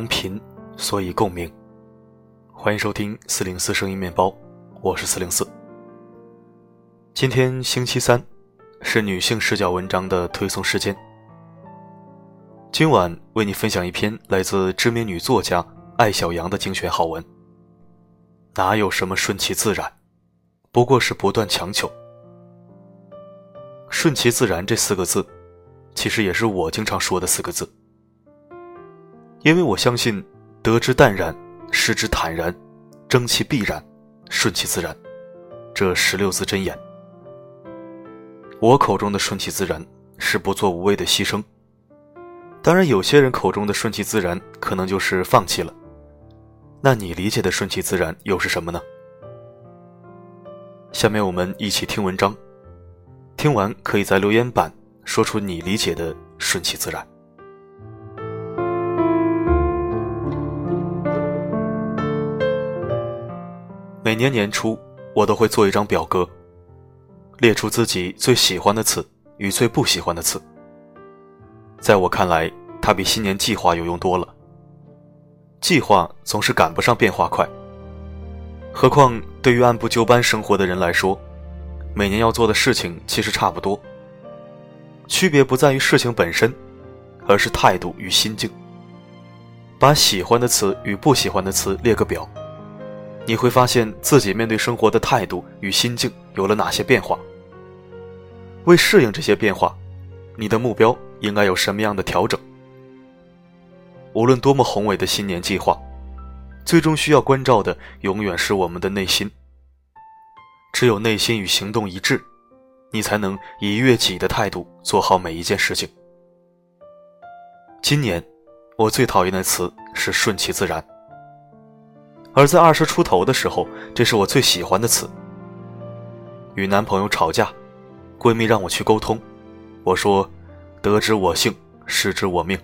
同频，所以共鸣。欢迎收听四零四声音面包，我是四零四。今天星期三，是女性视角文章的推送时间。今晚为你分享一篇来自知名女作家艾小羊的精选好文。哪有什么顺其自然，不过是不断强求。顺其自然这四个字，其实也是我经常说的四个字。因为我相信，得之淡然，失之坦然，争其必然，顺其自然，这十六字真言。我口中的顺其自然，是不做无谓的牺牲。当然，有些人口中的顺其自然，可能就是放弃了。那你理解的顺其自然又是什么呢？下面我们一起听文章，听完可以在留言板说出你理解的顺其自然。每年年初，我都会做一张表格，列出自己最喜欢的词与最不喜欢的词。在我看来，它比新年计划有用多了。计划总是赶不上变化快，何况对于按部就班生活的人来说，每年要做的事情其实差不多。区别不在于事情本身，而是态度与心境。把喜欢的词与不喜欢的词列个表，你会发现自己面对生活的态度与心境有了哪些变化。为适应这些变化，你的目标应该有什么样的调整？无论多么宏伟的新年计划，最终需要关照的永远是我们的内心。只有内心与行动一致，你才能以悦己的态度做好每一件事情。今年，我最讨厌的词是“顺其自然”，而在二十出头的时候，这是我最喜欢的词。与男朋友吵架，闺蜜让我去沟通，我说：“得之我幸，失之我命，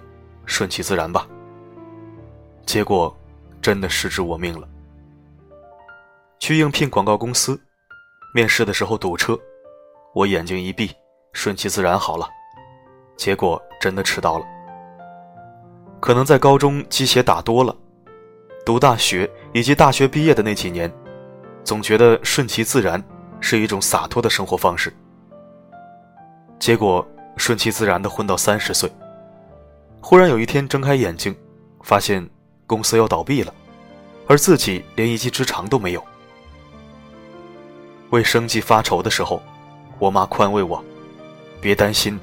顺其自然吧。”结果，真的失之我命了。去应聘广告公司，面试的时候堵车，我眼睛一闭，顺其自然好了。结果真的迟到了。可能在高中鸡血打多了，读大学以及大学毕业的那几年，总觉得顺其自然是一种洒脱的生活方式。结果顺其自然的混到三十岁，忽然有一天睁开眼睛，发现。公司要倒闭了，而自己连一技之长都没有。为生计发愁的时候，我妈宽慰我：“别担心，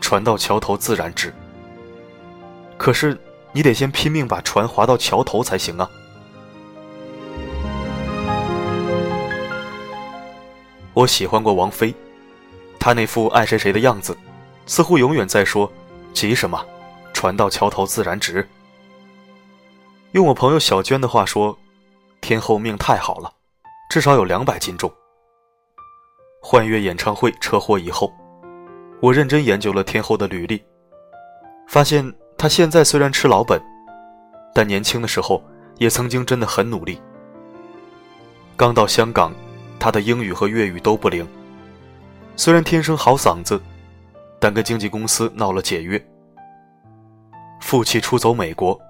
船到桥头自然直。”可是你得先拼命把船划到桥头才行啊！我喜欢过王菲，她那副爱谁谁的样子，似乎永远在说：“急什么？船到桥头自然直。”用我朋友小娟的话说：“天后命太好了，至少有两百斤重。”幻乐演唱会车祸以后，我认真研究了天后的履历，发现他现在虽然吃老本，但年轻的时候也曾经真的很努力。刚到香港，他的英语和粤语都不灵，虽然天生好嗓子，但跟经纪公司闹了解约，负气出走美国。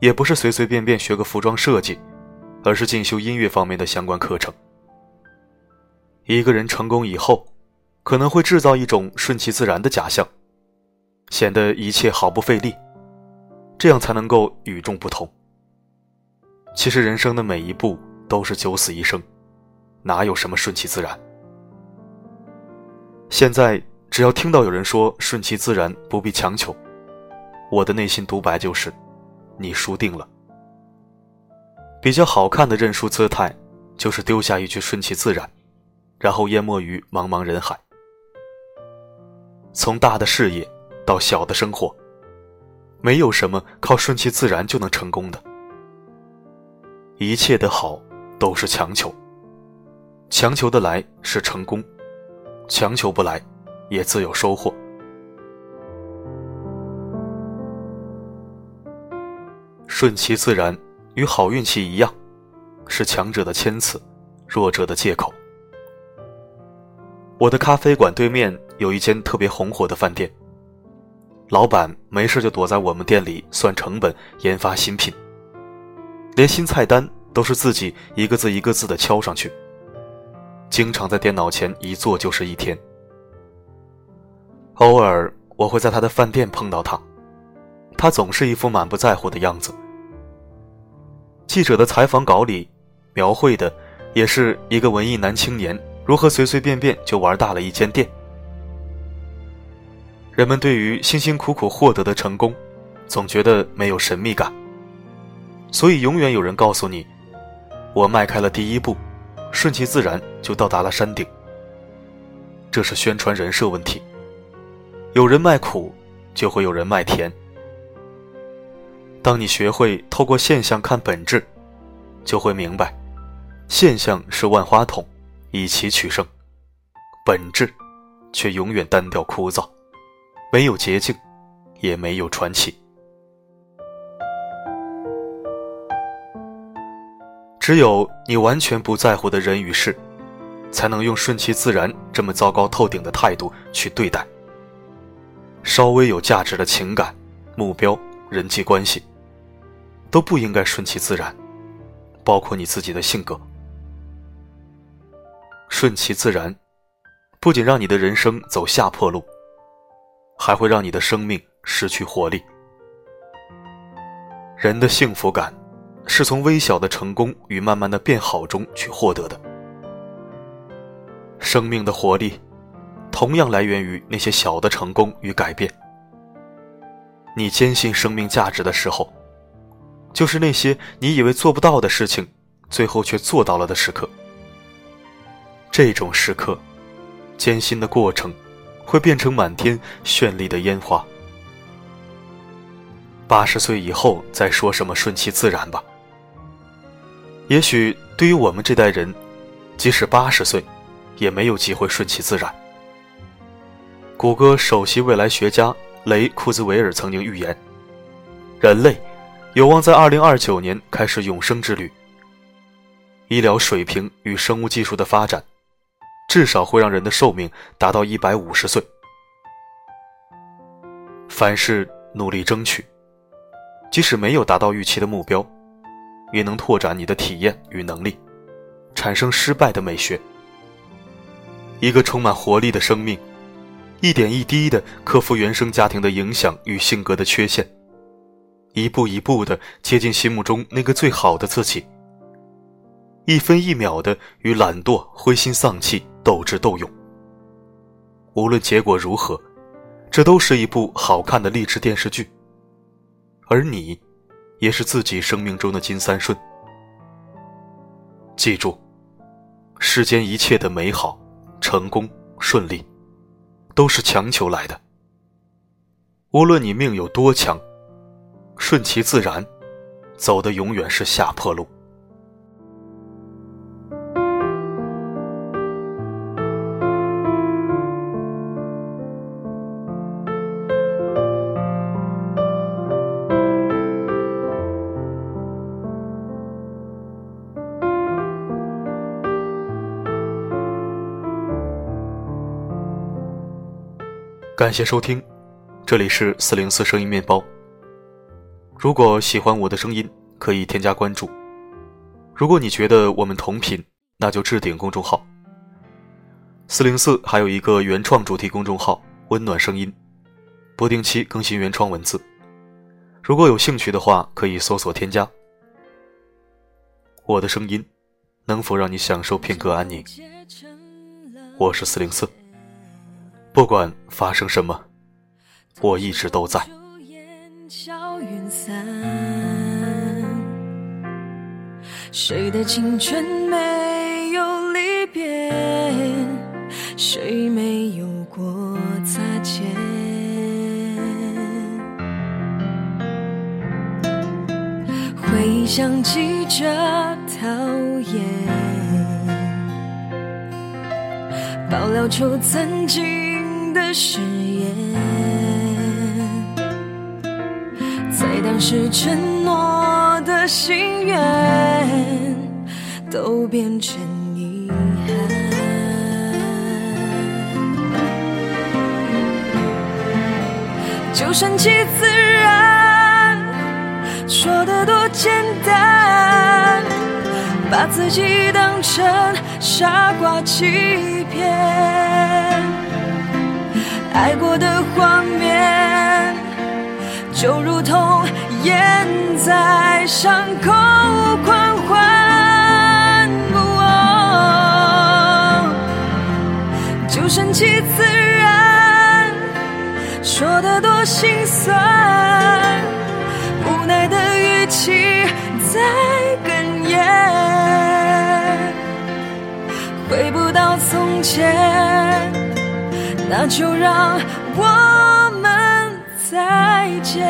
也不是随随便便学个服装设计，而是进修音乐方面的相关课程。一个人成功以后，可能会制造一种顺其自然的假象，显得一切毫不费力，这样才能够与众不同。其实人生的每一步都是九死一生，哪有什么顺其自然？现在只要听到有人说顺其自然不必强求，我的内心独白就是。你输定了。比较好看的认输姿态，就是丢下一句“顺其自然”，然后淹没于茫茫人海。从大的事业到小的生活，没有什么靠顺其自然就能成功的。一切的好都是强求，强求的来是成功，强求不来也自有收获。顺其自然，与好运气一样，是强者的谦辞，弱者的借口。我的咖啡馆对面有一间特别红火的饭店，老板没事就躲在我们店里算成本、研发新品，连新菜单都是自己一个字一个字的敲上去。经常在电脑前一坐就是一天。偶尔我会在他的饭店碰到他，他总是一副满不在乎的样子。记者的采访稿里描绘的也是一个文艺男青年如何随随便便就玩大了一间店。人们对于辛辛苦苦获得的成功，总觉得没有神秘感，所以永远有人告诉你：“我迈开了第一步，顺其自然就到达了山顶。”这是宣传人设问题。有人卖苦，就会有人卖甜。当你学会透过现象看本质，就会明白，现象是万花筒，以其取胜；本质，却永远单调枯燥。没有捷径，也没有传奇。只有你完全不在乎的人与事，才能用顺其自然这么糟糕透顶的态度去对待。稍微有价值的情感、目标、人际关系，都不应该顺其自然，包括你自己的性格。顺其自然，不仅让你的人生走下坡路。还会让你的生命失去活力。人的幸福感，是从微小的成功与慢慢的变好中去获得的。生命的活力，同样来源于那些小的成功与改变。你坚信生命价值的时候，就是那些你以为做不到的事情，最后却做到了的时刻。这种时刻，艰辛的过程。会变成满天绚丽的烟花。八十岁以后再说什么顺其自然吧。也许对于我们这代人，即使八十岁，也没有机会顺其自然。谷歌首席未来学家雷库兹韦尔曾经预言，人类有望在二零二九年开始永生之旅。医疗水平与生物技术的发展。至少会让人的寿命达到一百五十岁。凡事努力争取，即使没有达到预期的目标，也能拓展你的体验与能力，产生失败的美学。一个充满活力的生命，一点一滴的克服原生家庭的影响与性格的缺陷，一步一步的接近心目中那个最好的自己。一分一秒的与懒惰、灰心丧气。斗智斗勇，无论结果如何，这都是一部好看的励志电视剧。而你，也是自己生命中的金三顺。记住，世间一切的美好、成功、顺利，都是强求来的。无论你命有多强，顺其自然，走的永远是下坡路。感谢收听，这里是四零四声音面包。如果喜欢我的声音，可以添加关注。如果你觉得我们同频，那就置顶公众号。四零四还有一个原创主题公众号“温暖声音”，不定期更新原创文字。如果有兴趣的话，可以搜索添加。我的声音，能否让你享受片刻安宁？我是四零四。不管发生什么，我一直都在。谁的青春没有离别？谁没有过擦肩？回忆像记着讨厌，爆料出曾经。的誓言，在当时承诺的心愿，都变成遗憾。就顺其自然，说的多简单，把自己当成傻瓜欺骗，爱过的画面就如同烟在伤口狂欢，就顺其自然，说的多心酸，无奈的语气在哽咽，回不到从前，那就让我们再见。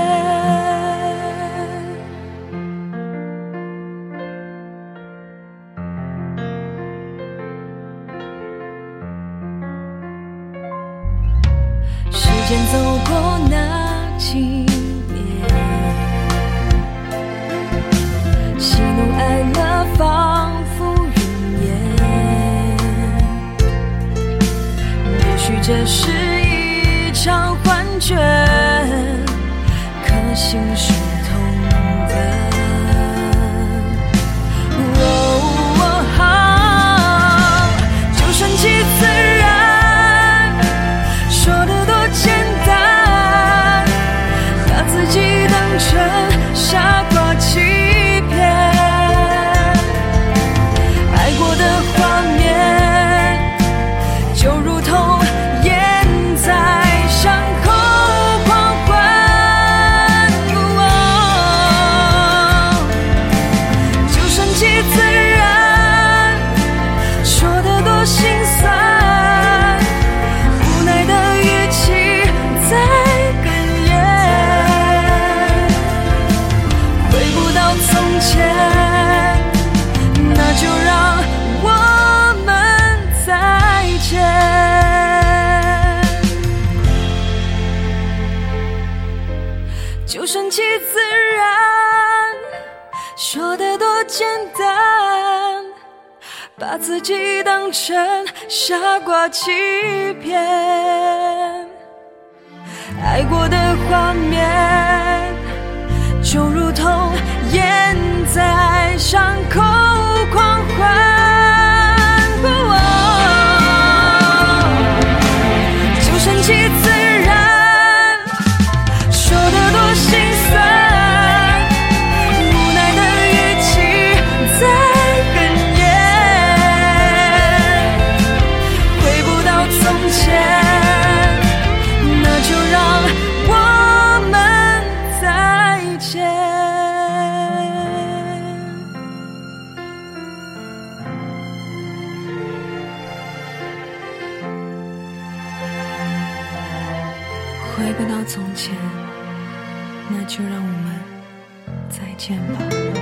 时间走过那几年，喜怒这是就顺其自然，说的多简单。把自己当成傻瓜欺骗，爱过的画面就如同烟在伤口狂欢，回不到从前，那就让我们再见吧。